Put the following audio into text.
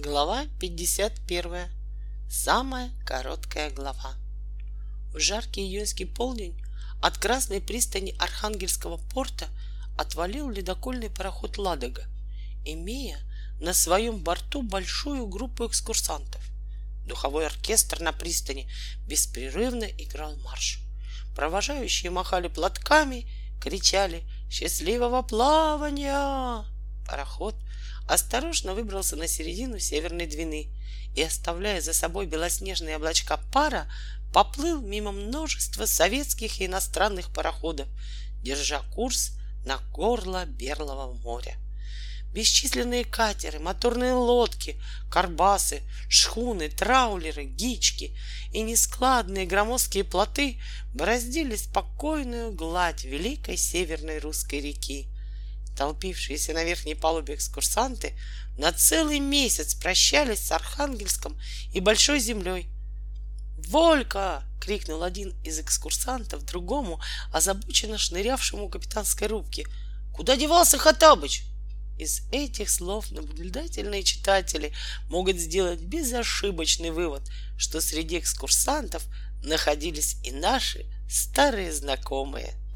Глава 51. Самая короткая глава. В жаркий июньский полдень от красной пристани Архангельского порта отвалил ледокольный пароход «Ладога», имея на своем борту большую группу экскурсантов. Духовой оркестр на пристани беспрерывно играл марш. Провожающие махали платками, кричали «Счастливого плавания!» Пароход осторожно выбрался на середину Северной Двины и, оставляя за собой белоснежные облачка пара, поплыл мимо множества советских и иностранных пароходов, держа курс на горло Берлого моря. Бесчисленные катеры, моторные лодки, карбасы, шхуны, траулеры, гички и нескладные громоздкие плоты бороздили спокойную гладь великой северной русской реки. Толпившиеся на верхней палубе экскурсанты на целый месяц прощались с Архангельском и Большой землей. «Волька!» — крикнул один из экскурсантов другому, озабоченно шнырявшему капитанской рубки. «Куда девался Хатабыч?» Из этих слов наблюдательные читатели могут сделать безошибочный вывод, что среди экскурсантов находились и наши старые знакомые.